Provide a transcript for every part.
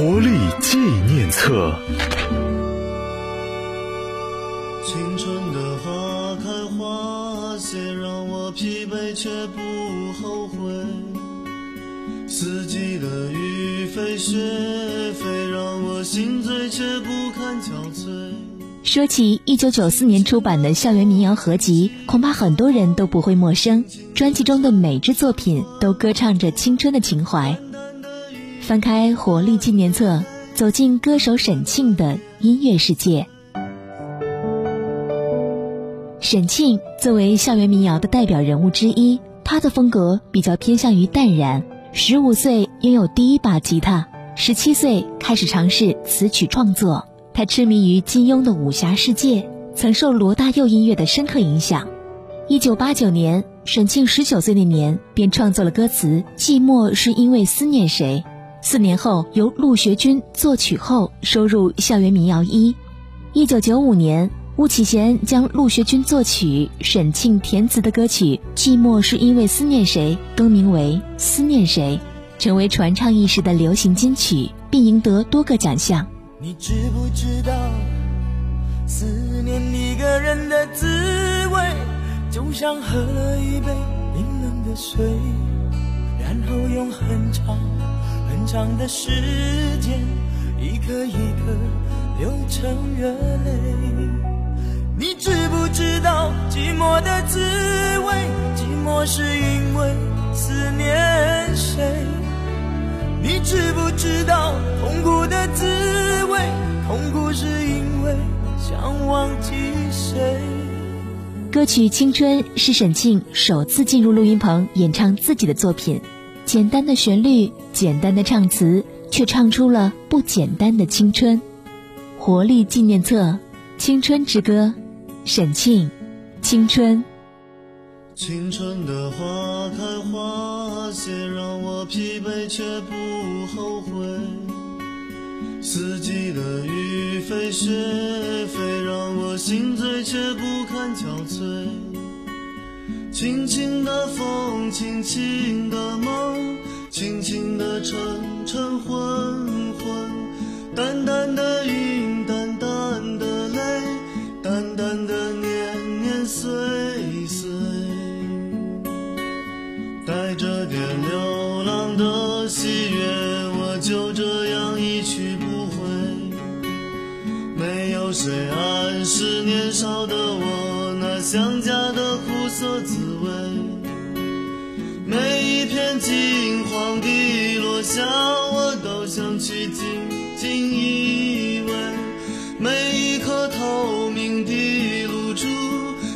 活力纪念册。青春的花开花谢，让我疲惫却不后悔。四季的雨飞雪飞，让我心醉却不堪憔悴。说起一九九四年出版的校园民谣合集，恐怕很多人都不会陌生。专辑中的每支作品都歌唱着青春的情怀。翻开活力纪念册，走进歌手沈庆的音乐世界。沈庆作为校园民谣的代表人物之一，他的风格比较偏向于淡然。十五岁拥有第一把吉他，十七岁开始尝试词曲创作。他痴迷于金庸的武侠世界，曾受罗大佑音乐的深刻影响。一九八九年，沈庆十九岁那年便创作了歌词《寂寞是因为思念谁》。四年后，由陆学军作曲后收入《校园民谣一》。一九九五年，巫启贤将陆学军作曲、沈庆填词的歌曲《寂寞是因为思念谁》更名为《思念谁》，成为传唱一时的流行金曲，并赢得多个奖项。你知不知道，思念一个人的滋味，就像喝了一杯冰冷的水，然后用很长很长的时间，一颗一颗流成热泪。你知不知道寂寞的滋味？寂寞是因为思念谁？你知不知道痛苦的滋味？痛苦是因为想忘记谁。歌曲《青春》是沈庆首次进入录音棚演唱自己的作品，简单的旋律，简单的唱词，却唱出了不简单的青春。活力纪念册，《青春之歌》，沈庆，《青春》。青春的花开花谢，让我疲惫却不后悔。四季的雨飞雪飞，让我心醉却不堪憔悴。轻轻的风，轻轻的梦，轻轻的晨晨昏昏，淡淡的云，淡淡的泪，淡淡的年年岁岁。带着点流浪的喜悦，我就这样一去不回。没有谁暗示年少的我那想家的苦涩滋味。每一片金黄的落下，我都想去紧紧依偎。每一颗透明的露珠，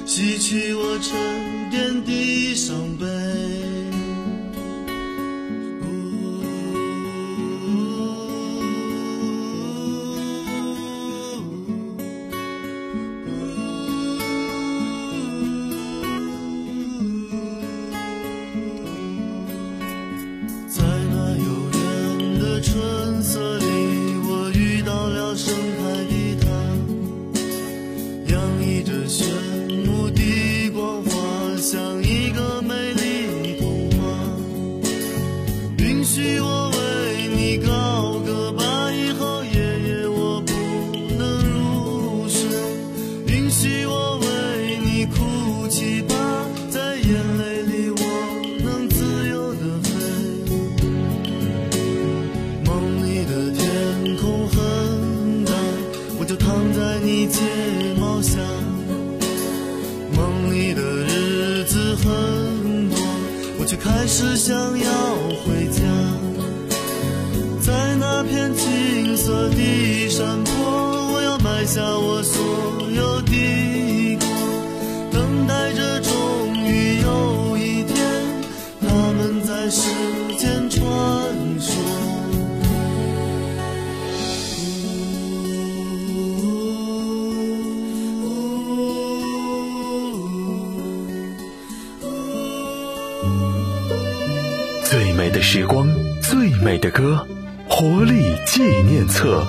洗去我沉却开始想要回家。在那片金色的山坡，我要埋下我所时光，最美的歌，活力纪念册。